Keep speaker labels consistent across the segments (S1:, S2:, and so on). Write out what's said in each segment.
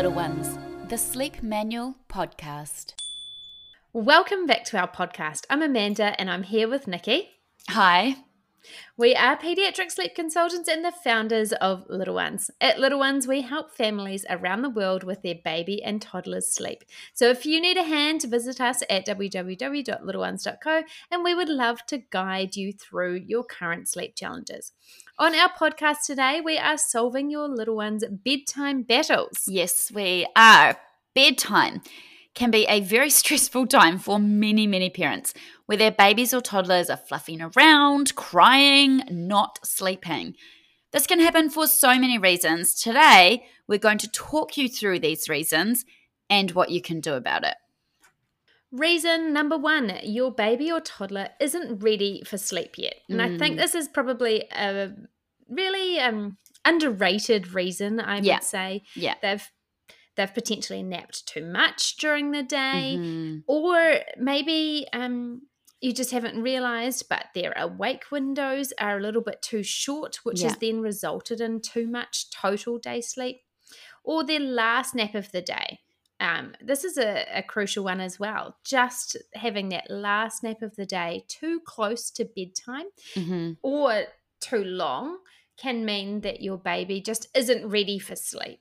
S1: little ones, the Sleep Manual Podcast.
S2: Welcome back to our podcast. I'm Amanda and I'm here with Nikki.
S1: Hi.
S2: We are pediatric sleep consultants and the founders of Little Ones. At Little Ones, we help families around the world with their baby and toddler's sleep. So if you need a hand, visit us at www.littleones.co and we would love to guide you through your current sleep challenges. On our podcast today, we are solving your little one's bedtime battles.
S1: Yes, we are. Bedtime can be a very stressful time for many, many parents where their babies or toddlers are fluffing around, crying, not sleeping. This can happen for so many reasons. Today, we're going to talk you through these reasons and what you can do about it.
S2: Reason number one your baby or toddler isn't ready for sleep yet. And mm. I think mm. this is probably a really um, underrated reason, I yeah. would say.
S1: Yeah.
S2: They've they've potentially napped too much during the day, mm-hmm. or maybe um, you just haven't realized, but their awake windows are a little bit too short, which yeah. has then resulted in too much total day sleep, or their last nap of the day um, this is a, a, crucial one as well. Just having that last nap of the day too close to bedtime mm-hmm. or too long can mean that your baby just isn't ready for sleep.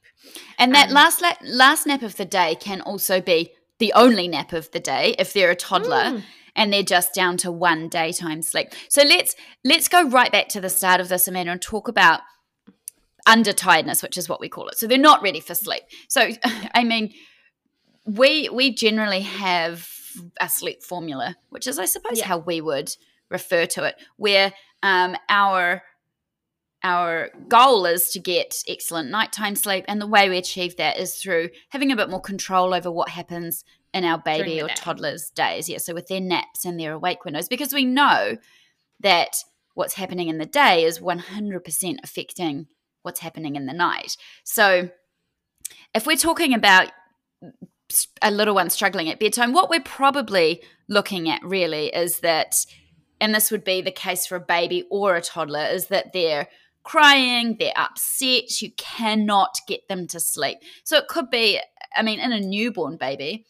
S1: And that um, last la- last nap of the day can also be the only nap of the day if they're a toddler. Mm. And they're just down to one daytime sleep. So let's let's go right back to the start of this, Amanda, and talk about under tiredness, which is what we call it. So they're not ready for sleep. So I mean, we we generally have a sleep formula, which is, I suppose, yeah. how we would refer to it, where um, our our goal is to get excellent nighttime sleep, and the way we achieve that is through having a bit more control over what happens in our baby or day. toddler's days. Yeah, so with their naps and their awake windows, because we know that what's happening in the day is 100% affecting what's happening in the night. So if we're talking about a little one struggling at bedtime, what we're probably looking at really is that, and this would be the case for a baby or a toddler, is that they're crying, they're upset, you cannot get them to sleep. So it could be, I mean, in a newborn baby,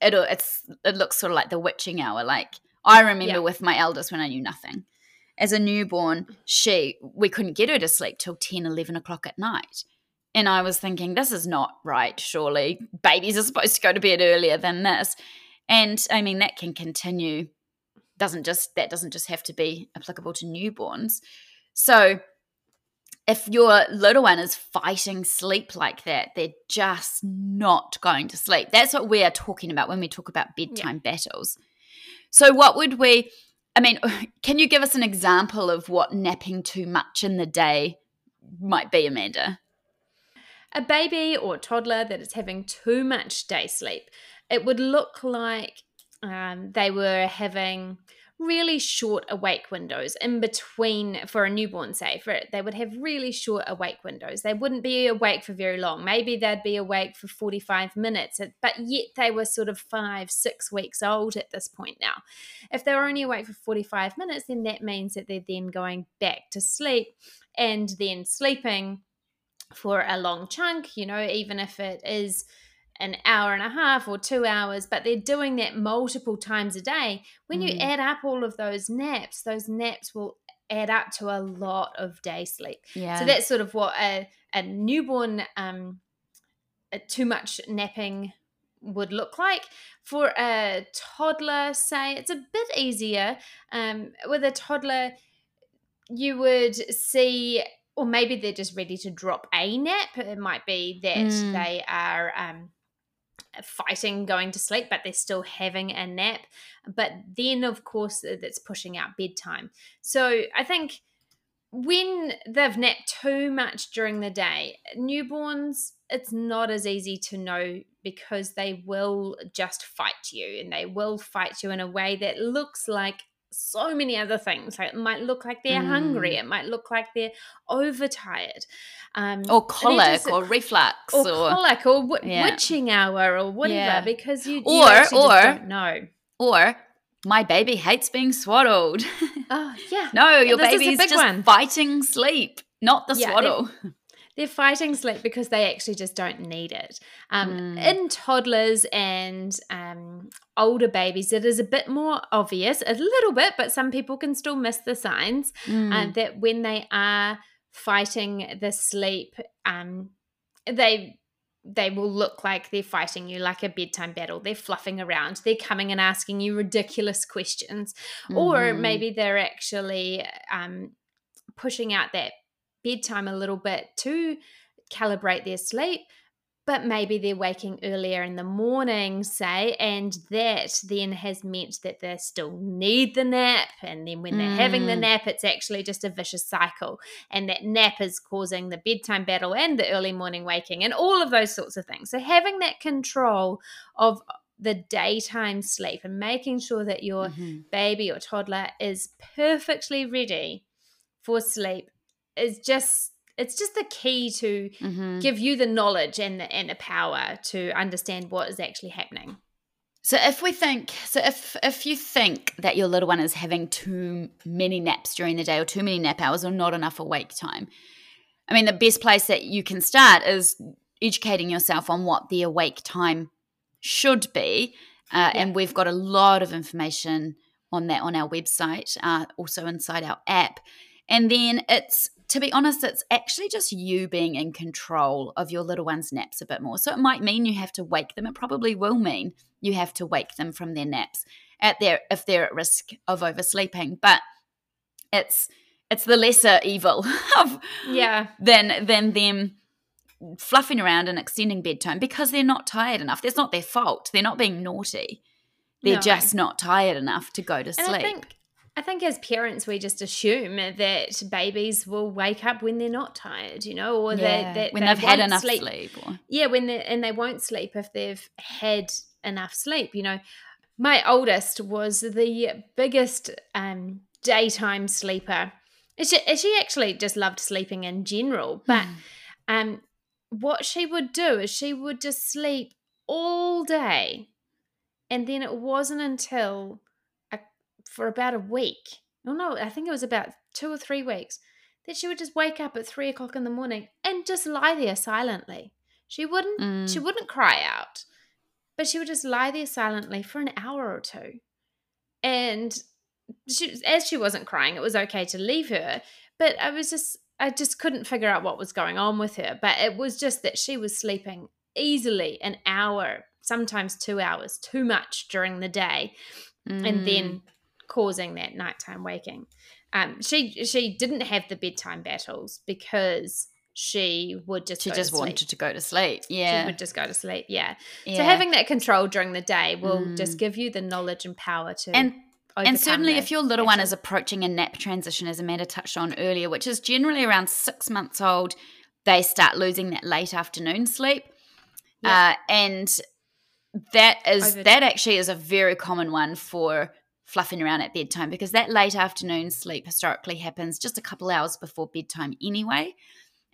S1: it it's it looks sort of like the witching hour. Like I remember yeah. with my eldest when I knew nothing. As a newborn, she we couldn't get her to sleep till 10, 11 o'clock at night. And I was thinking, this is not right, surely. Babies are supposed to go to bed earlier than this. And I mean, that can continue. Doesn't just that doesn't just have to be applicable to newborns. So if your little one is fighting sleep like that, they're just not going to sleep. That's what we are talking about when we talk about bedtime yeah. battles. So, what would we, I mean, can you give us an example of what napping too much in the day might be, Amanda?
S2: A baby or toddler that is having too much day sleep, it would look like um, they were having really short awake windows in between for a newborn say for it they would have really short awake windows. They wouldn't be awake for very long. Maybe they'd be awake for 45 minutes but yet they were sort of five six weeks old at this point now. If they were only awake for 45 minutes then that means that they're then going back to sleep and then sleeping for a long chunk, you know, even if it is an hour and a half or two hours, but they're doing that multiple times a day. When mm. you add up all of those naps, those naps will add up to a lot of day sleep.
S1: Yeah.
S2: So that's sort of what a, a newborn, um, a too much napping would look like. For a toddler, say, it's a bit easier. Um, with a toddler, you would see or maybe they're just ready to drop a nap. It might be that mm. they are um, fighting going to sleep, but they're still having a nap. But then, of course, that's pushing out bedtime. So I think when they've napped too much during the day, newborns, it's not as easy to know because they will just fight you and they will fight you in a way that looks like so many other things. Like it might look like they're mm. hungry. It might look like they're overtired.
S1: Um, or colic just, or reflux.
S2: Or, or colic or w- yeah. witching hour or whatever yeah. because you,
S1: you or, or,
S2: don't know.
S1: Or my baby hates being swaddled.
S2: Oh, yeah.
S1: no, your baby's just one. fighting sleep, not the yeah, swaddle.
S2: There, they're fighting sleep because they actually just don't need it. Um,
S1: Mm.
S2: In toddlers and um, older babies, it is a bit more obvious, a little bit, but some people can still miss the signs
S1: Mm.
S2: uh, that when they are fighting the sleep, um, they they will look like they're fighting you like a bedtime battle. They're fluffing around. They're coming and asking you ridiculous questions, or
S1: Mhm.
S2: maybe they're actually um, pushing out that bedtime a little bit to calibrate their sleep. But maybe they're waking earlier in the morning, say, and that then has meant that they still need the nap. And then when they're having the
S1: Mm.
S2: nap, it's actually just a vicious cycle. And that nap is causing the bedtime battle and the early morning waking and all of those sorts of things. So having that control of the daytime sleep and making sure that your
S1: Mhm.
S2: baby or toddler is perfectly ready for sleep is just it's just the key to
S1: Mhm.
S2: give you the knowledge and the and the power to understand what is actually happening.
S1: So if we think, so if if you think that your little one is having too many naps during the day or too many nap hours or not enough awake time, I mean the best place that you can start is educating yourself on what the awake time should be, uh,
S2: Yeah.
S1: and we've got a lot of information on that on our website, uh, also inside our app, and then it's. To be honest, it's actually just you being in control of your little one's naps a bit more. So it might mean you have to wake them. It probably will mean you have to wake them from their naps at their if they're at risk of oversleeping but it's it's the lesser evil of
S2: Yeah.
S1: than than them fluffing around and extending bedtime because they're not tired enough that's not their fault they're not being naughty they're
S2: No.
S1: just not tired enough to go to
S2: And
S1: sleep
S2: I think as parents we just assume that babies will wake up when they're not tired, you know, or
S1: Yeah,
S2: that, that
S1: when
S2: they
S1: they've had enough
S2: sleep.
S1: sleep, or,
S2: Yeah, when they and they won't sleep if they've had enough sleep. You know, my oldest was the biggest um, daytime sleeper. She, she actually just loved sleeping in general, but um, what she would do is she would just sleep all day, and then it wasn't until for about a week. Oh no, I think it was about two or three weeks that she would just wake up at three o'clock in the morning and just lie there silently. She wouldn't. She
S1: Mm.
S2: wouldn't cry out, but she would just lie there silently for an hour or two, and she, as she wasn't crying, it was okay to leave her. But I was just, I just couldn't figure out what was going on with her. But it was just that she was sleeping easily an hour, sometimes two hours, too much during the day, and
S1: Mm.
S2: then causing that nighttime waking. Um, she she didn't have the bedtime battles because she would just
S1: she
S2: go
S1: just
S2: to sleep.
S1: wanted to go to sleep Yeah, She
S2: would just go to sleep. Yeah.
S1: yeah.
S2: So having that control during the day will
S1: Mm.
S2: just give you the knowledge and power to
S1: and and certainly if your little one is approaching a nap transition as amanda touched on earlier which is generally around six months old they start losing that late afternoon sleep
S2: Yeah.
S1: uh, and that is
S2: Over-
S1: that actually is a very common one for fluffing around at bedtime because that late afternoon sleep historically happens just a couple hours before bedtime anyway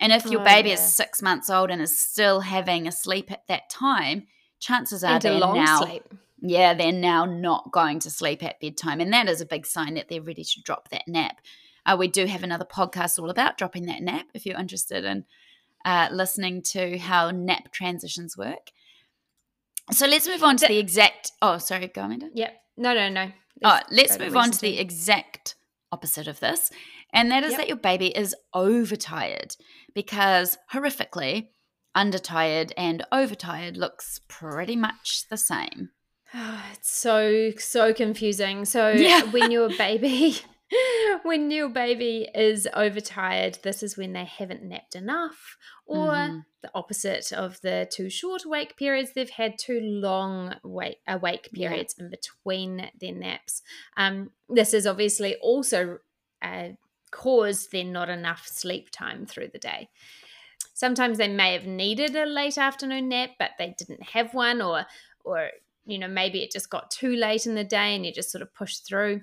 S1: and if your
S2: Oh,
S1: baby
S2: yeah.
S1: is six months old and is still having a sleep at that time chances are they're
S2: long
S1: now
S2: sleep.
S1: yeah, they're now not going to sleep at bedtime. And that is a big sign that they're ready to drop that nap. Uh, we do have another podcast all about dropping that nap if you're interested in uh, listening to how nap transitions work. So let's move on to
S2: The-
S1: the exact. Oh, sorry, go Amanda.
S2: Yep. No, no, no.
S1: Oh, let's
S2: go to
S1: move on to the exact opposite of this. And that is
S2: Yep.
S1: that your baby is overtired because horrifically, undertired and overtired looks pretty much the same.
S2: Oh, it's so so confusing. So
S1: Yeah.
S2: when your baby when your baby is overtired, this is when they haven't napped enough, or
S1: Mhm.
S2: the opposite of the too short awake periods. They've had too long wake awake
S1: Yeah.
S2: periods in between their naps. Um, this is obviously also uh, caused then not enough sleep time through the day. Sometimes they may have needed a late afternoon nap, but they didn't have one, or or you know maybe it just got too late in the day and you just sort of pushed through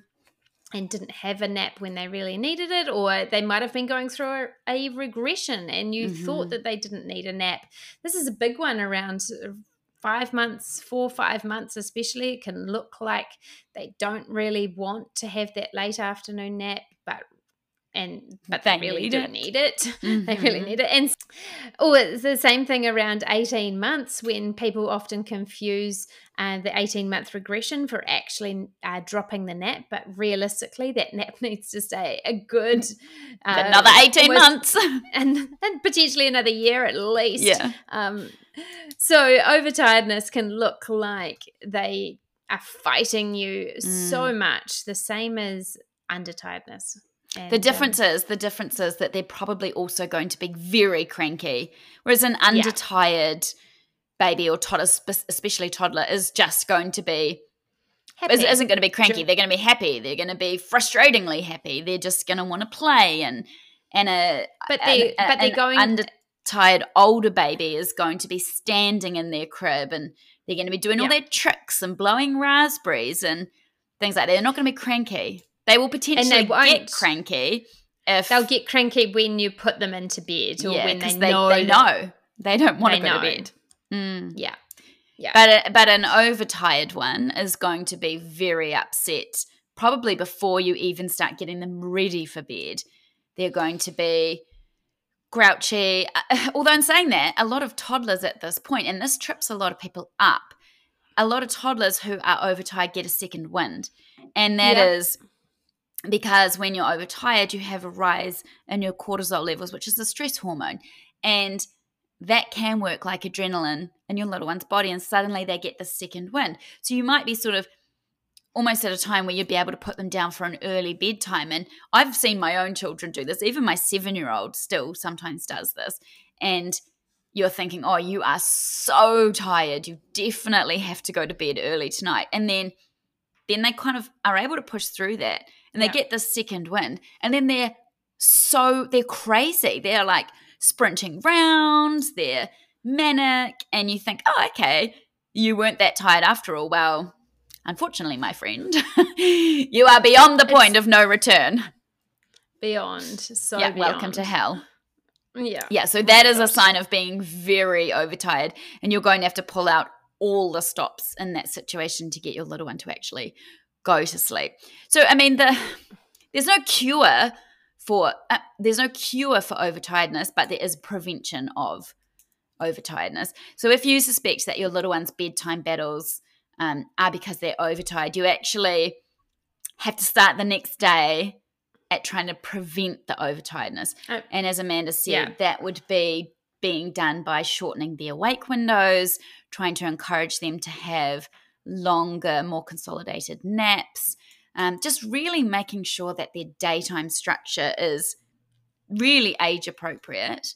S2: and didn't have a nap when they really needed it, or they might have been going through a, a regression and you thought
S1: Mhm.
S2: that they didn't need a nap. This is a big one around five months, four, five months, especially. It can look like they don't really want to have that late afternoon nap, but and but
S1: They
S2: they, really
S1: need
S2: do
S1: it.
S2: need it. they really
S1: Mhm.
S2: need it. And oh, it's the same thing around 18 months when people often confuse uh, the 18 month regression for actually uh, dropping the nap. But realistically, that nap needs to stay a good uh,
S1: Another 18
S2: almost-
S1: months.
S2: and, and potentially another year at least.
S1: yeah.
S2: Um, so overtiredness can look like they are fighting you so much, the same as undertiredness. And,
S1: The
S2: um,
S1: difference is the difference is that they're probably also going to be very cranky, whereas an undertired baby or toddler, especially toddler, is just going to be
S2: happy.
S1: is, isn't going to be cranky. They're going to be happy. They're going to be frustratingly happy. They're just going to want to play and and a
S2: but they
S1: a-
S2: but they're
S1: an
S2: going
S1: undertired older baby is going to be standing in their crib and they're going to be doing all their tricks and blowing raspberries and things like that. They're not going to be cranky. They will potentially get
S2: won't.
S1: cranky if
S2: they'll get cranky when you put them into bed or
S1: yeah,
S2: when they
S1: they,
S2: know
S1: they know they don't want to
S2: they
S1: go to bed. Mm.
S2: Yeah. Yeah.
S1: But a, but an overtired one is going to be very upset probably before you even start getting them ready for bed. They're going to be grouchy. Uh, Although in saying that, a lot of toddlers at this point, and this trips a lot of people up. A lot of toddlers who are overtired get a second wind, and that is
S2: Yeah.
S1: Because when you're overtired, you have a rise in your cortisol levels, which is the stress hormone, and that can work like adrenaline in your little one's body, and suddenly they get the second wind. So you might be sort of almost at a time where you'd be able to put them down for an early bedtime. And I've seen my own children do this. Even my seven year old still sometimes does this. And you're thinking, oh, you are so tired. You definitely have to go to bed early tonight. And then then they kind of are able to push through that and they
S2: Yeah.
S1: get the second wind. And then they're so they're crazy. They're like sprinting round, they're manic, and you think, oh, okay, you weren't that tired after all. Well, unfortunately, my friend, you are beyond the point of no return.
S2: beyond. So
S1: yeah, welcome to hell.
S2: Yeah.
S1: Yeah, so
S2: Oh
S1: that is a sign of being very overtired, and you're going to have to pull out all the stops in that situation to get your little one to actually go to sleep. So, I mean, the there's no cure for uh, there's no cure for overtiredness, but there is prevention of overtiredness. So, if you suspect that your little one's bedtime battles um, are because they're overtired, you actually have to start the next day at trying to prevent the overtiredness.
S2: Oh.
S1: And as Amanda said,
S2: Yeah.
S1: that would be being done by shortening the awake windows, trying to encourage them to have longer, more consolidated naps, um, just really making sure that their daytime structure is really age appropriate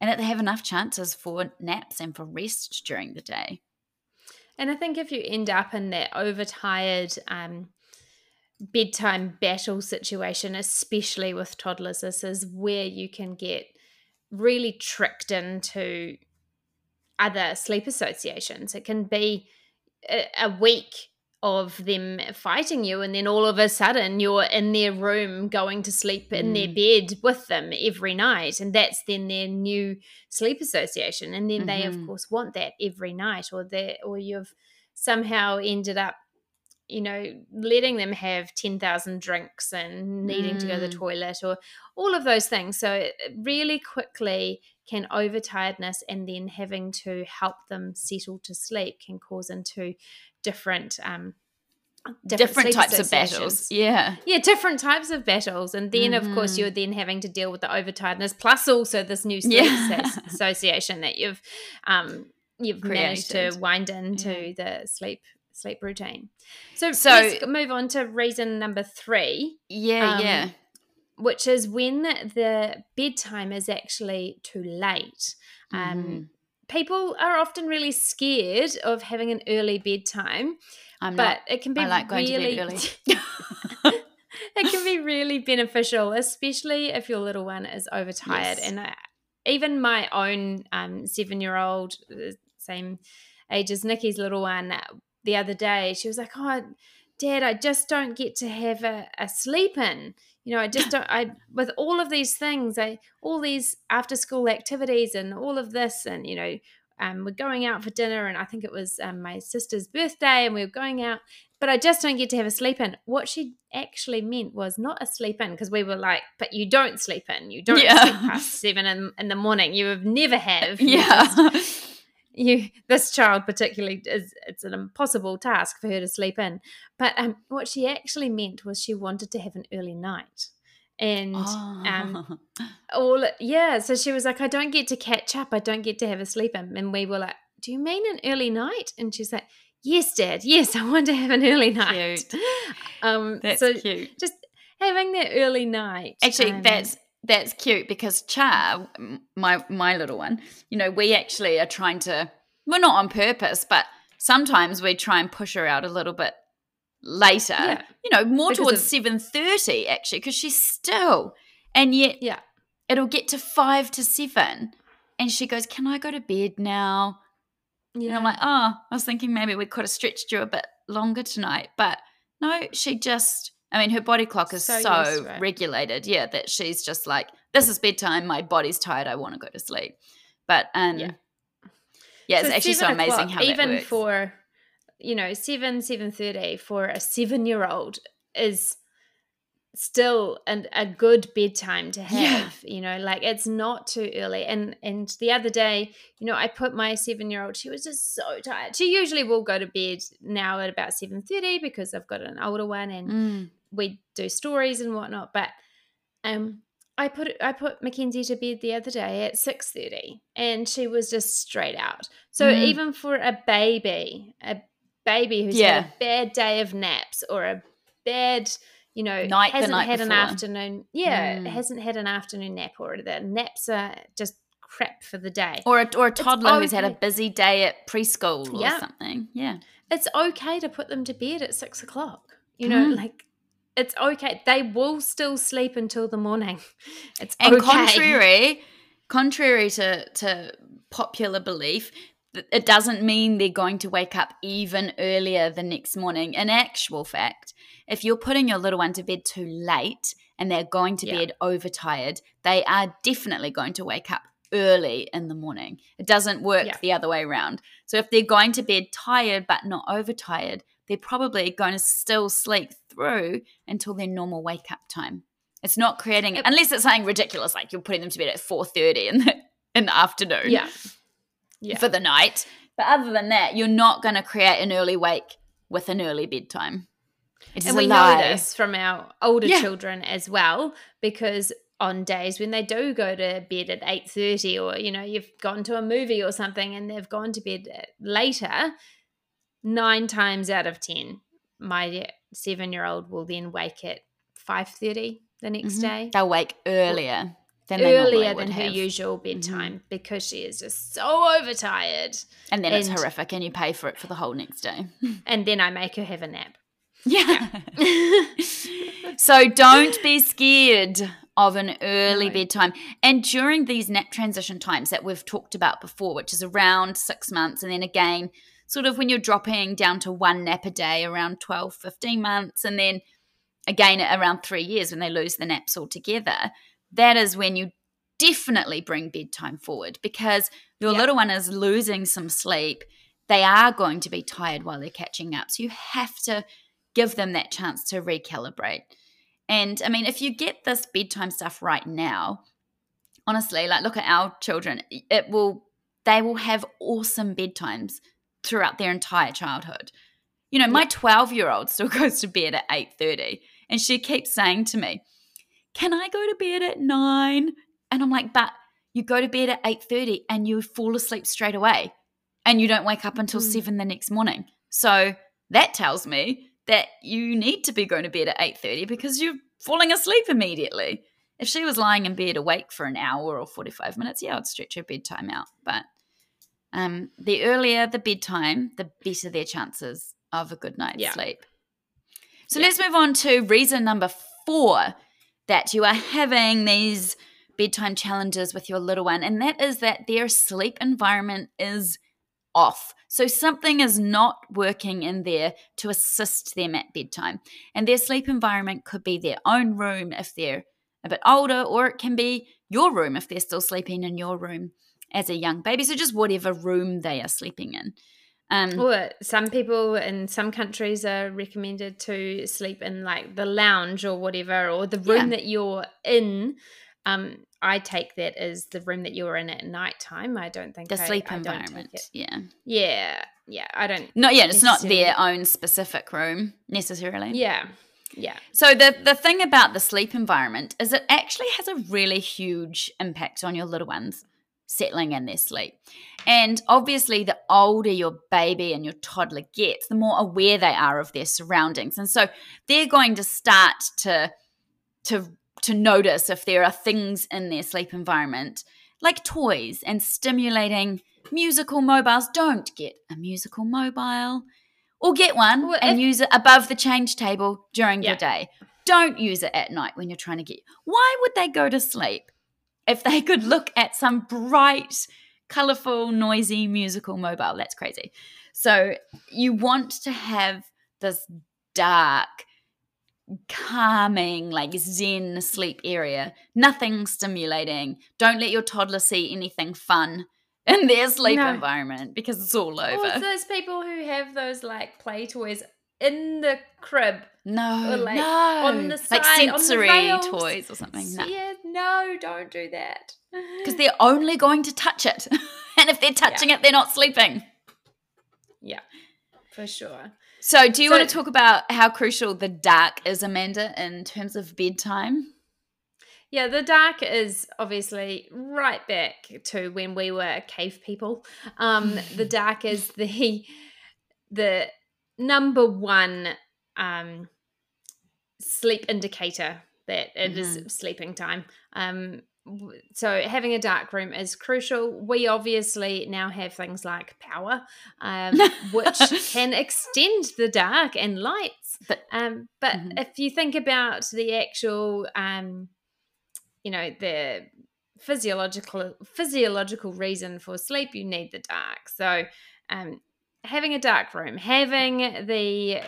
S1: and that they have enough chances for naps and for rest during the day.
S2: And I think if you end up in that overtired um, bedtime battle situation, especially with toddlers, this is where you can get really tricked into other sleep associations. It can be a, a week of them fighting you, and then all of a sudden you're in their room going to sleep in their bed with them every night. And that's then their new sleep association. And then they, of
S1: Mhm.
S2: course, want that every night, or they or you've somehow ended up you know letting them have 10,000 drinks and needing to go to the
S1: Mm.
S2: toilet or all of those things so really quickly can overtiredness and then having to help them settle to sleep can cause into different um
S1: Different,
S2: sleep
S1: types of battles. Yeah.
S2: Yeah, different types of battles. And then, of course, you're then having to deal with the overtiredness, plus also this new sleep
S1: Yeah.
S2: association that you've um, you've managed to wind into the sleep sleep routine. So,
S1: So-
S2: let's move on to reason number three,
S1: Yeah,
S2: Um,
S1: yeah.
S2: which is when the bedtime is actually too late. Um,
S1: Mhm.
S2: People are often really scared of having an early bedtime
S1: I'm
S2: but
S1: not
S2: it can be
S1: I like going to bed
S2: really
S1: early.
S2: it can be really beneficial especially if your little one is overtired
S1: Yes.
S2: and I, even my own um, seven year old same age as nikki's little one uh, the other day she was like oh dad i just don't get to have a, a sleep in you know i just don't i with all of these things i all these after school activities and all of this and you know um, we're going out for dinner and i think it was um, my sister's birthday and we were going out but I just don't get to have a sleep in. What she actually meant was not a sleep in because we were like, but you don't sleep in. You don't
S1: Yeah.
S2: sleep past seven in, in the morning. You have never have. You
S1: yeah.
S2: just- you this child particularly is it's an impossible task for her to sleep in. But um, what she actually meant was she wanted to have an early night. And um,
S1: Oh.
S2: all yeah so she was like i don't get to catch up. I don't get to have a sleep in. And we were like do you mean an early night? And she's like yes dad. Yes i want to have an early night. Um
S1: That's
S2: so
S1: cute.
S2: just having that early night
S1: Actually,
S2: um,
S1: that's that's cute because Char, my my little one, you know, we actually are trying to we're well not on purpose, but sometimes we try and push her out a little bit later.
S2: Yeah.
S1: You know, more
S2: Because
S1: towards seven thirty actually, because she's still, and yet
S2: yeah
S1: it'll get to five to seven, and she goes, "Can I go to bed now?"
S2: yeah
S1: And I'm like, "Oh, I was thinking maybe we could have stretched you a bit longer tonight," but no, she just. I mean, her body clock is
S2: So
S1: so,
S2: used to it.
S1: regulated, yeah, that she's just like, "This is bedtime. My body's tired. I want to go to sleep." But um,
S2: Yeah.
S1: yeah, it's actually so amazing how
S2: even for you know seven seven thirty for a seven year old is still an, a good bedtime to have
S1: Yeah.
S2: you know like it's not too early and and the other day you know i put my seven year old she was just so tired she usually will go to bed now at about 7.30 because i've got an older one and
S1: Mm.
S2: We do stories and whatnot. But um, I put I put Mackenzie to bed the other day at six thirty, and she was just straight out. So
S1: Mm.
S2: even for a baby, a baby who's
S1: Yeah.
S2: had a bad day of naps or a bad you know
S1: Night
S2: hasn't
S1: night
S2: had an afternoon yeah
S1: Mm.
S2: hasn't had an afternoon nap or the naps are just crap for the day
S1: Or a, or a toddler who's had a busy day at preschool or
S2: Yeah.
S1: something. Yeah.
S2: it's okay to put them to bed at six o'clock. You know,
S1: Mhm.
S2: like it's okay. They will still sleep until the morning. It's
S1: And
S2: okay.
S1: contrary, contrary to to popular belief, it doesn't mean they're going to wake up even earlier the next morning. In actual fact, if you're putting your little one to bed too late and they're going to
S2: Yeah.
S1: bed overtired, they are definitely going to wake up early in the morning. It doesn't work
S2: Yeah.
S1: the other way around. So if they're going to bed tired but not overtired, they're probably going to still sleep through until their normal wake up time. It's not creating
S2: It-
S1: unless it's something ridiculous like you're putting them to bed at four thirty in the in the afternoon
S2: Yeah. Yeah.
S1: for the night. But other than that, you're not going to create an early wake with an early bedtime. It is
S2: and we know this from our older
S1: Yeah.
S2: children as well because on days when they do go to bed at 8.30 or you know you've gone to a movie or something and they've gone to bed later nine times out of ten my seven year old will then wake at 5.30 the next
S1: Mhm.
S2: day
S1: They'll wake earlier than
S2: earlier than her
S1: have. Mm-hmm.
S2: usual bedtime because she is just so overtired
S1: and then it's horrific, and you pay for it for the whole next day.
S2: and then i make her have a nap
S1: Yeah. so don't be scared of an early
S2: No.
S1: bedtime. And during these nap transition times that we've talked about before, which is around six months, and then again, sort of when you're dropping down to one nap a day around 12, 15 months, and then again at around three years when they lose the naps altogether, that is when you definitely bring bedtime forward because your
S2: Yeah.
S1: little one is losing some sleep. They are going to be tired while they're catching up. So you have to give them that chance to recalibrate. And I mean, if you get this bedtime stuff right now, honestly, like look at our children, it will they will have awesome bedtimes throughout their entire childhood. You know, my 12-year-old still goes to bed at 8:30 and she keeps saying to me, "Can I go to bed at 9?" And I'm like, "But you go to bed at 8:30 and you fall asleep straight away and you don't wake up until
S2: Mm.
S1: 7 the next morning." So that tells me that you need to be going to bed at 8:30 because you're falling asleep immediately. If she was lying in bed awake for an hour or 45 minutes, yeah, I'd stretch her bedtime out. But um, the earlier the bedtime, the better their chances of a good night's
S2: Yeah.
S1: sleep. So
S2: Yeah.
S1: let's move on to reason number four that you are having these bedtime challenges with your little one, and that is that their sleep environment is off. So something is not working in there to assist them at bedtime. And their sleep environment could be their own room if they're a bit older, or it can be your room if they're still sleeping in your room as a young baby. So just whatever room they are sleeping in. Um,
S2: Or some people in some countries are recommended to sleep in like the lounge or whatever, or the room
S1: Yeah.
S2: that you're in. Um, I take that as the room that you're in at nighttime. I don't think
S1: the
S2: I-
S1: sleep
S2: I
S1: environment. Yeah.
S2: Yeah, yeah. I don't.
S1: No, yeah, it's not their own specific room necessarily.
S2: Yeah, yeah.
S1: So the the thing about the sleep environment is it actually has a really huge impact on your little ones settling in their sleep. And obviously the older your baby and your toddler gets, the more aware they are of their surroundings. And so they're going to start to to to notice if there are things in their sleep environment like toys and stimulating musical mobiles. Don't get a musical mobile or get one
S2: Well,
S1: and
S2: if-
S1: use it above the change table during
S2: Yeah.
S1: the day. Don't use it at night when you're trying to get. Why would they go to sleep if they could look at some bright, colorful, noisy musical mobile? That's crazy. So you want to have this dark, calming, like zen sleep area. Nothing stimulating. Don't let your toddler see anything fun in their sleep
S2: No.
S1: environment because it's all over.
S2: those people who have those like play toys in the crib.
S1: No,
S2: like,
S1: no,
S2: on the
S1: like
S2: side, the
S1: sensory toys or something. No,
S2: Yeah, no, don't do that.
S1: because they're only going to touch it, and if they're touching it, they're not sleeping.
S2: yeah, for sure.
S1: So, do you
S2: So-
S1: want to talk about how crucial the dark is, Amanda, in terms of bedtime?
S2: Yeah, the dark is obviously right back to when we were cave people. Um, the dark is the the number one um, sleep indicator that it is sleeping time. Um, so having a dark room is crucial. We obviously now have things like power, um, which can extend the dark and lights.
S1: But-
S2: um, but
S1: Mhm.
S2: if you think about the actual, um, you know, the physiological physiological reason for sleep, you need the dark. So um, having a dark room, having the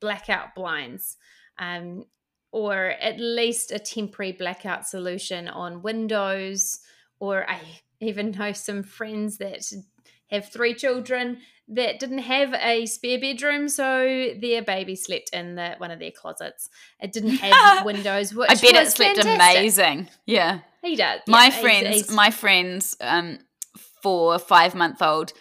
S2: blackout blinds, um, or at least a temporary blackout solution on windows. Or I even know some friends that have three children that didn't have a spare bedroom, so their baby slept in the, one of their closets. It didn't have windows, which
S1: I bet it slept
S2: fantastic.
S1: amazing. Yeah,
S2: He does.
S1: my
S2: yeah, he's-
S1: friends,
S2: he's-
S1: my friends, um, four five month old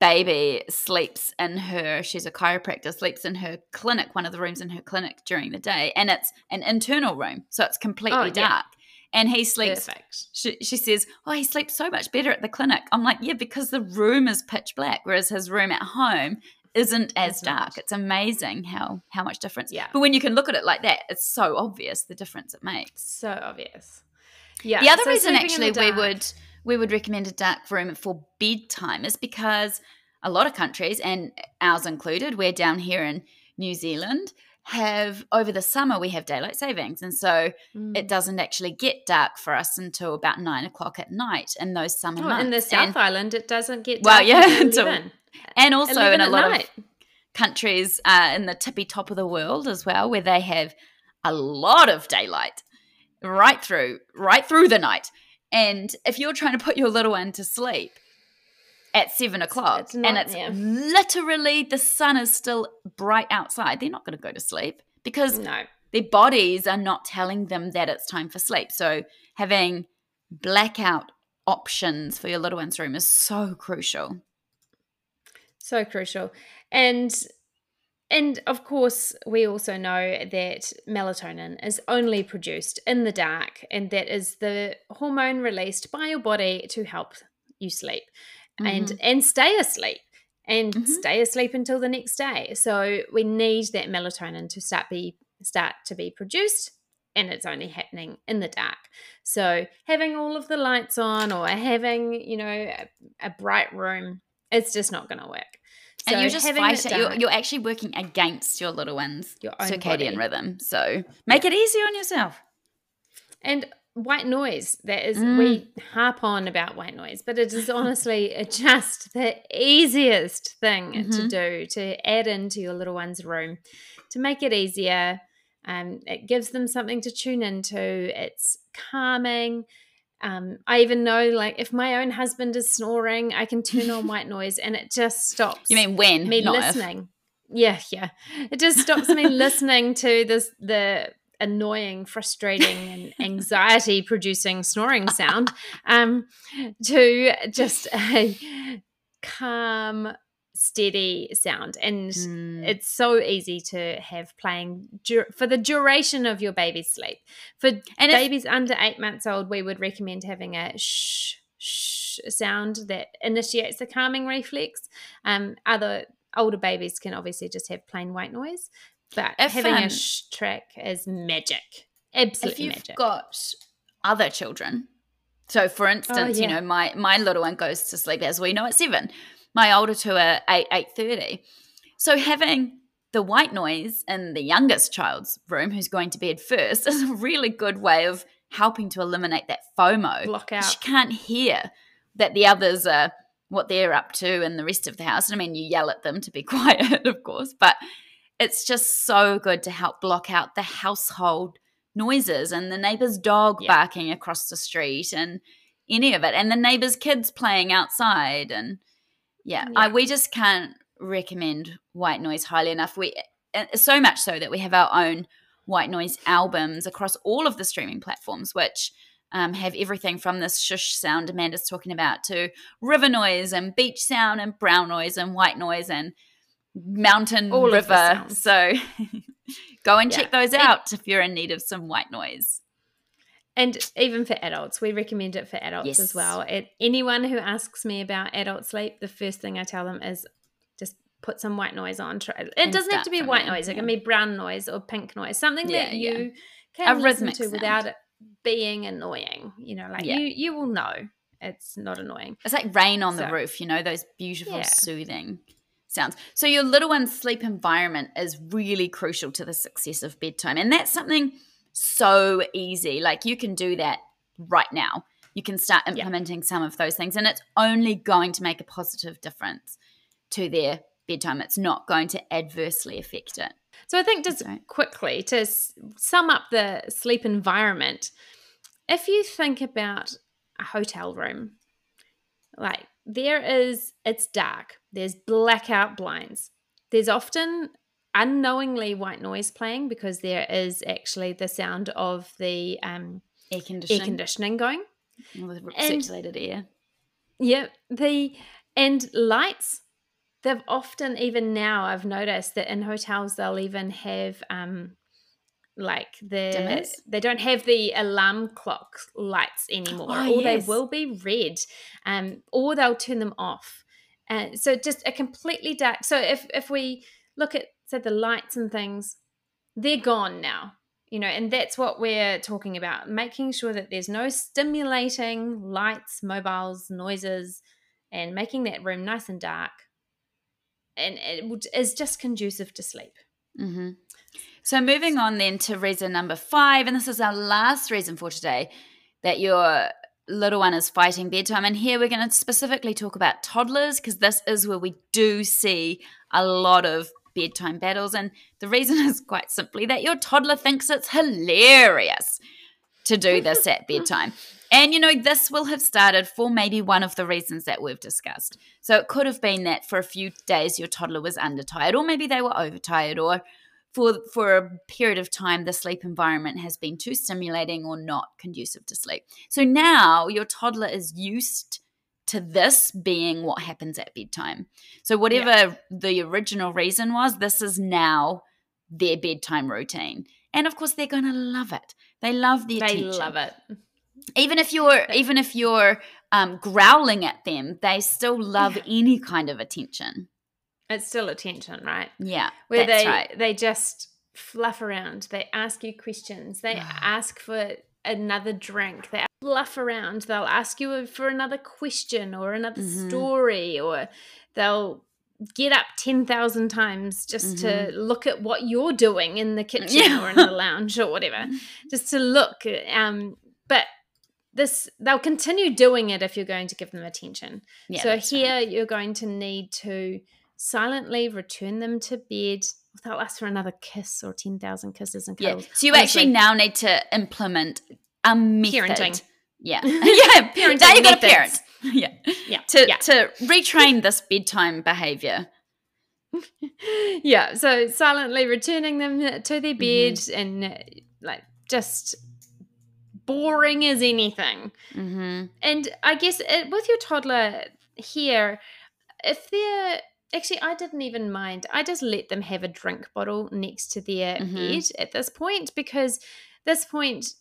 S1: baby sleeps in her. She's a chiropractor. Sleeps in her clinic, one of the rooms in her clinic during the day, and it's an internal room, so it's completely
S2: Oh, yeah.
S1: dark. And he sleeps
S2: perfect.
S1: she, she says, Oh, he sleeps so much better at the clinic. I'm like, Yeah, because the room is pitch black, whereas his room at home isn't as
S2: It's
S1: dark. It's amazing how how much difference.
S2: Yeah.
S1: But when you can look at it like that, it's so obvious the difference it makes.
S2: So obvious. Yeah.
S1: the other
S2: so
S1: reason actually we would we would recommend a dark room for bedtime is because a lot of countries and ours included, we're down here in New Zealand, have over the summer we have daylight savings. And so
S2: Mm.
S1: it doesn't actually get dark for us until about nine o'clock at night in those summer
S2: Oh,
S1: months.
S2: in the South
S1: and,
S2: Island, it doesn't get dark.
S1: Well, yeah,
S2: until
S1: until and also in a lot
S2: night.
S1: of countries uh, in the tippy top of the world as well, where they have a lot of daylight right through, right through the night. And if you're trying to put your little one to sleep at seven o'clock
S2: it's
S1: and
S2: not-
S1: it's
S2: yeah.
S1: literally the sun is still bright outside, they're not going to go to sleep because
S2: No.
S1: their bodies are not telling them that it's time for sleep. So having blackout options for your little one's room is so crucial.
S2: So crucial. And and of course, we also know that melatonin is only produced in the dark, and that is the hormone released by your body to help you sleep and
S1: Mhm.
S2: and stay asleep and
S1: Mhm.
S2: stay asleep until the next day. So we need that melatonin to start be start to be produced and it's only happening in the dark. So having all of the lights on or having, you know, a, a bright room, it's just not going to work. So
S1: and you're just fighting. You're, you're actually working against your little one's
S2: Your
S1: circadian
S2: body.
S1: rhythm. So make it easier on yourself.
S2: And white noise, that is,
S1: Mm.
S2: we harp on about white noise, but it is honestly just the easiest thing to
S1: Mhm.
S2: do to add into your little one's room to make it easier. Um, it gives them something to tune into. It's calming. Um, I even know, like, if my own husband is snoring, I can turn on white noise, and it just stops.
S1: You mean when?
S2: me
S1: not if.
S2: listening? Yeah, yeah. It just stops me listening to this the annoying, frustrating, and anxiety producing snoring sound um, to just a calm, steady sound. And
S1: Mm.
S2: it's so easy to have playing dur- for the duration of your baby's sleep. For
S1: And if-
S2: babies under eight months old, we would recommend having a shh, shh sound that initiates the calming reflex. Um, other older babies can obviously just have plain white noise, but
S1: If,
S2: having
S1: um,
S2: a shh track is magic. absolutely if
S1: you've
S2: magic.
S1: got other children so for instance you
S2: Oh, yeah.
S1: know my my little one goes to sleep as we know at seven my older two are eight eight thirty so having the white noise in the youngest child's room who's going to bed first is a really good way of helping to eliminate that fomo
S2: Block out.
S1: she can't hear that the others are what they're up to in the rest of the house. And I mean, you yell at them to be quiet, of course, but it's just so good to help block out the household noises and the neighbor's dog
S2: Yeah.
S1: barking across the street and any of it, and the neighbor's kids playing outside. And yeah, I, we just can't recommend white noise highly enough. We uh, so much so that we have our own white noise albums across all of the streaming platforms, which um, have everything from this shush sound Amanda's talking about to river noise and beach sound and brown noise and white noise and mountain
S2: All
S1: river. So go and
S2: Yeah.
S1: check those out if you're in need of some white noise.
S2: And even for adults, we recommend it for adults
S1: Yes.
S2: as well. It, anyone who asks me about adult sleep, the first thing I tell them is just put some white noise on. It
S1: And
S2: doesn't have to be white noise. It can be brown noise or pink noise, something
S1: Yeah,
S2: that
S1: yeah.
S2: you
S1: A
S2: can listen
S1: rhythmic
S2: to
S1: sound.
S2: without it being annoying. You know, like
S1: Yeah.
S2: you you will know it's not annoying.
S1: It's like rain on the roof, you know, those beautiful,
S2: Yeah.
S1: soothing sounds. So, your little one's sleep environment is really crucial to the success of bedtime. And that's something so easy. Like, you can do that right now. You can start
S2: Yeah.
S1: implementing some of those things, and it's only going to make a positive difference to their bedtime. It's not going to adversely affect it.
S2: So I think just quickly to sum up the sleep environment, if you think about a hotel room, like there is, it's dark, there's blackout blinds, there's often unknowingly white noise playing because there is actually the sound of the um,
S1: Air
S2: air
S1: conditioning,
S2: conditioning going. And-
S1: circulated air.
S2: Yeah, the and lights. They've often even now I've noticed that in hotels they'll even have um like the
S1: Dimmers?
S2: they don't have the alarm clock lights anymore,
S1: Oh,
S2: or
S1: yes.
S2: they will be red, um, or they'll turn them off. Uh, so just a completely dark. So if if we look at say the lights and things, they're gone now. You know, and that's what we're talking about, making sure that there's no stimulating lights, mobiles, noises, and making that room nice and dark. And it is just conducive to sleep.
S1: hmm So moving on then to reason number five, and this is our last reason for today that your little one is fighting bedtime. And here we're going to specifically talk about toddlers because this is where we do see a lot of bedtime battles. And the reason is quite simply that your toddler thinks it's hilarious to do this at bedtime. And you know, this will have started for maybe one of the reasons that we've discussed. So it could have been that for a few days your toddler was undertired, or maybe they were overtired, or for for a period of time the sleep environment has been too stimulating or not conducive to sleep. So now your toddler is used to this being what happens at bedtime. So whatever the original reason was, this is now their bedtime routine. And of course they're going to love it. They love the
S2: They love it.
S1: even if you're even if you're um, growling at them they still love
S2: Yeah.
S1: any kind of attention
S2: It's still attention, right?
S1: yeah
S2: Where
S1: that's
S2: they
S1: right
S2: they just fluff around. They ask you questions. They ask for another drink. They fluff around. They'll ask you for another question or another
S1: Mhm.
S2: story, or they'll get up 10,000 times just to look at what you're doing in the kitchen
S1: Mm-hmm. Yeah.
S2: or in the lounge or whatever, just to look. Um, but this they'll continue doing it if you're going to give them attention.
S1: yeah
S2: so
S1: that's right.
S2: here you're going to need to silently return them to bed. They'll ask for another kiss or 10,000 kisses and
S1: yeah
S2: cuddles.
S1: so you
S2: Honestly,
S1: actually now need to implement a method
S2: Parenting.
S1: yeah, yeah.
S2: Parenting
S1: now you got a parent. Yeah,
S2: Yeah.
S1: to
S2: yeah.
S1: to retrain this bedtime behavior.
S2: yeah. So silently returning them to their bed
S1: Mm-hmm.
S2: and uh, like just boring as anything.
S1: Mm-hmm.
S2: And I guess it, with your toddler here, if they're actually, I didn't even mind. I just let them have a drink bottle next to their
S1: Mhm.
S2: bed at this point because this point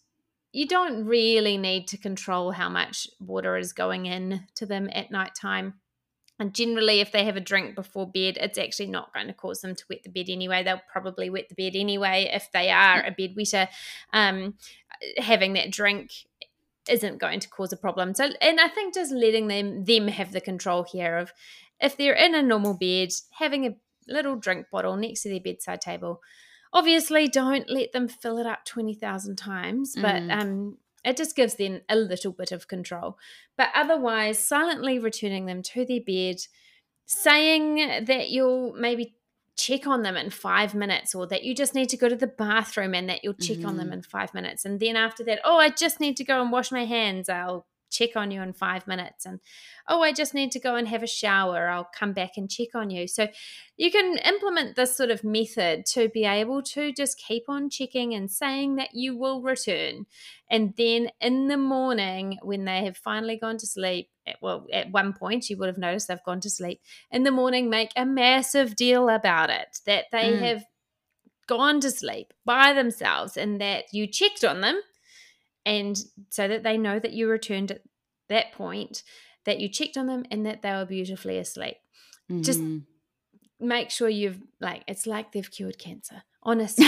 S2: you don't really need to control how much water is going in to them at night time. And generally, if they have a drink before bed, it's actually not going to cause them to wet the bed anyway. They'll probably wet the bed anyway if they are a bedwetter. Um, having that drink isn't going to cause a problem. So, and I think just letting them them have the control here of if they're in a normal bed, having a little drink bottle next to their bedside table. Obviously, don't let them fill it up twenty thousand times, but
S1: Mm.
S2: um, it just gives them a little bit of control. But otherwise, silently returning them to their bed, saying that you'll maybe check on them in five minutes or that you just need to go to the bathroom and that you'll check on them
S1: Mhm.
S2: in five minutes. And then after that, oh, I just need to go and wash my hands. I'll check on you in five minutes. And oh, I just need to go and have a shower. I'll come back and check on you. So you can implement this sort of method to be able to just keep on checking and saying that you will return. And then in the morning, when they have finally gone to sleep, at, well, at one point, you would have noticed they've gone to sleep. In the morning, make a massive deal about it that they
S1: Mm.
S2: have gone to sleep by themselves and that you checked on them. And so that they know that you returned at that point, that you checked on them and that they were beautifully asleep Just-
S1: Mhm.
S2: make sure you've like it's like they've cured cancer honestly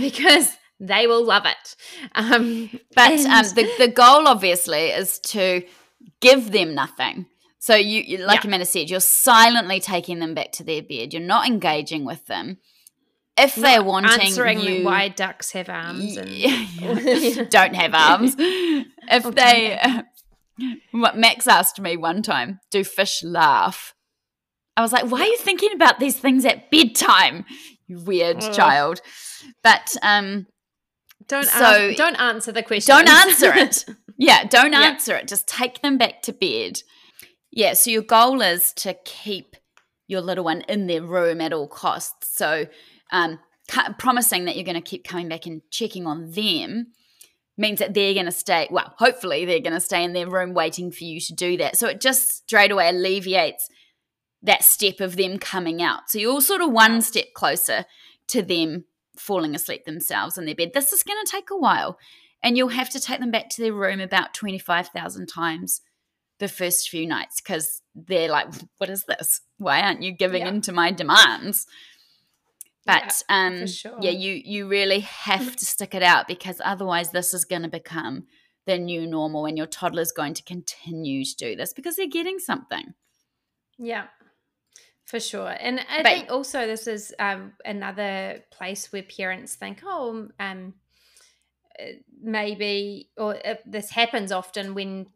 S2: because they will love it um
S1: But um, the, the goal obviously is to give them nothing. So you, you like
S2: Yeah.
S1: Amanda said, you're silently taking them back to their bed. You're not engaging with them. If they're wanting
S2: answering
S1: you,
S2: why ducks have arms and
S1: don't have arms. If
S2: Or
S1: they, what Max asked me one time, do fish laugh? I was like, why are you thinking about these things at bedtime? You weird
S2: Ugh.
S1: child. But um,
S2: don't
S1: So-
S2: ask, don't answer the question
S1: don't answer it. Yeah, don't
S2: Yeah.
S1: answer it. Just take them back to bed. Yeah, so your goal is to keep your little one in their room at all costs. So, um, promising that you're going to keep coming back and checking on them means that they're going to stay, well, hopefully they're going to stay in their room waiting for you to do that. So it just straight away alleviates that step of them coming out. So you're all sort of one step closer to them falling asleep themselves in their bed. This is going to take a while and you'll have to take them back to their room about 25,000 times the first few nights because they're like, what is this? Why aren't you giving
S2: Yeah.
S1: in to my demands? But um,
S2: sure.
S1: yeah, you you really have to stick it out because otherwise, this is going to become the new normal, and your toddler's going to continue to do this because they're getting something.
S2: Yeah, for sure. And I
S1: But-
S2: think also this is um, another place where parents think, oh, um, uh, maybe, or uh, this happens often when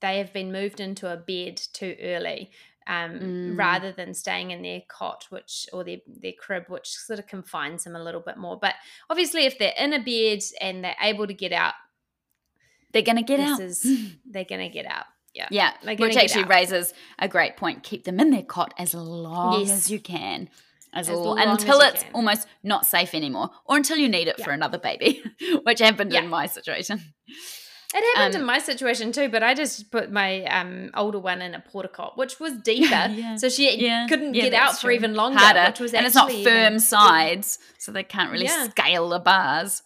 S2: they have been moved into a bed too early. Um,
S1: Mm.
S2: rather than staying in their cot, which or their their crib, which sort of confines them a little bit more. But obviously, if they're in a bed and they're able to get out,
S1: They're going to get out.
S2: is they're gonna get out. Yeah,
S1: Yeah, which actually raises a great point. Keep them in their cot as long
S2: Yes.
S1: as you can. As,
S2: As
S1: long,
S2: long as
S1: until it's
S2: can.
S1: almost not safe anymore, or until you need it
S2: Yeah.
S1: for another baby, which happened
S2: Yeah.
S1: in my situation.
S2: It happened
S1: Um,
S2: in my situation too, but I just put my um, older one in a porta cot, which was deeper,
S1: Yeah.
S2: so she
S1: Yeah,
S2: couldn't
S1: yeah,
S2: get out for
S1: true.
S2: even longer,
S1: Harder,
S2: which was
S1: and it's not firm sides, so they can't really scale the bars.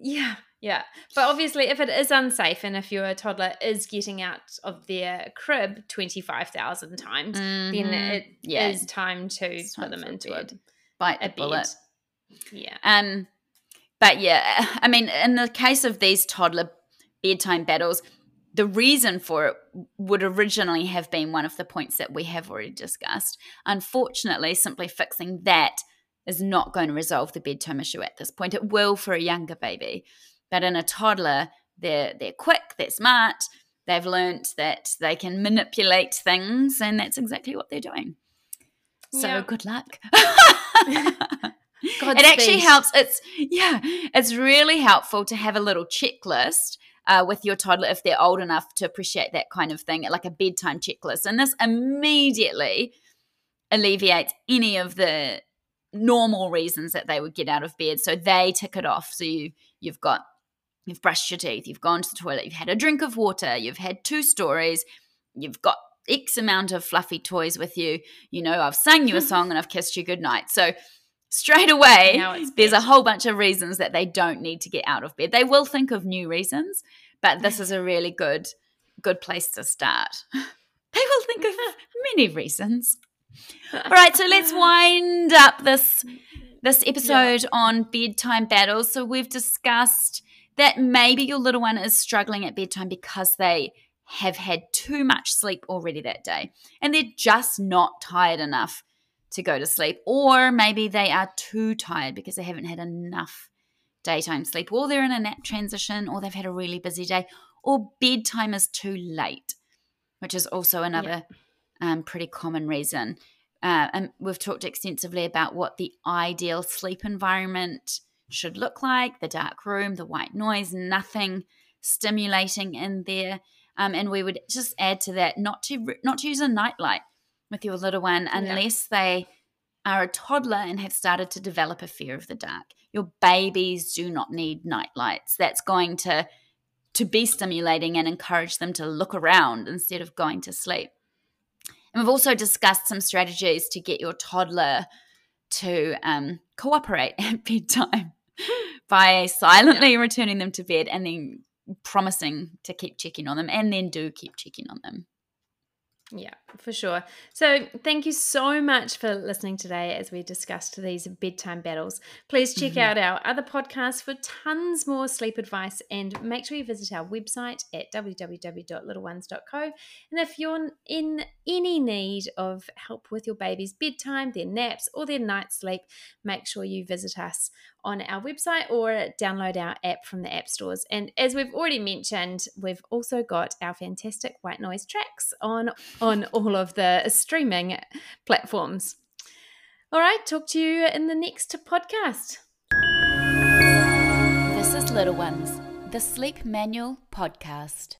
S2: Yeah, yeah. But obviously, if it is unsafe, and if your toddler is getting out of their crib twenty five thousand times, then
S1: Mhm.
S2: it is time to put them into a,
S1: bed. bite
S2: a
S1: the bullet.
S2: Yeah,
S1: Um, but yeah, I mean, in the case of these toddler bedtime battles, the reason for it would originally have been one of the points that we have already discussed. Unfortunately, simply fixing that is not going to resolve the bedtime issue at this point. It will for a younger baby, but in a toddler, they're they're quick, they're smart, they've learnt that they can manipulate things, and that's exactly what they're doing. So
S2: Yeah.
S1: good luck. It actually helps. It's yeah, it's really helpful to have a little checklist uh, with your toddler if they're old enough to appreciate that kind of thing, like a bedtime checklist. And this immediately alleviates any of the normal reasons that they would get out of bed. So they tick it off. So you you've got you've brushed your teeth, you've gone to the toilet, you've had a drink of water, you've had two stories, you've got X amount of fluffy toys with you. You know, I've sung you a song and I've kissed you goodnight. So straight away, there's a whole bunch of reasons that they don't need to get out of bed. They will think of new reasons, but this is a really good good place to start. They will think of many reasons. All right, so let's wind up this this episode yeah. on bedtime battles. So we've discussed that maybe your little one is struggling at bedtime because they have had too much sleep already that day and they're just not tired enough to go to sleep or maybe they are too tired because they haven't had enough daytime sleep or they're in a nap transition or they've had a really busy day or bedtime is too late which is also another um, pretty common reason uh, and we've talked extensively about what the ideal sleep environment should look like the dark room, the white noise, nothing stimulating in there. Um, and we would just add to that not to not to use a nightlight with your little one unless yeah. they are a toddler and have started to develop a fear of the dark. Your babies do not need night lights. That's going to to be stimulating and encourage them to look around instead of going to sleep. And we've also discussed some strategies to get your toddler to um, cooperate at bedtime by silently yeah. returning them to bed and then promising to keep checking on them and then do keep checking on them.
S2: Yeah, for sure. So, thank you so much for listening today as we discussed these bedtime battles. Please check mm-hmm. out our other podcasts for tons more sleep advice and make sure you visit our website at www.littleones.co. And if you're in any need of help with your baby's bedtime, their naps, or their night sleep, make sure you visit us on our website or download our app from the app stores. And as we've already mentioned, we've also got our fantastic white noise tracks on on all of the streaming platforms. All right, talk to you in the next podcast.
S1: This is Little Ones, the Sleep Manual podcast.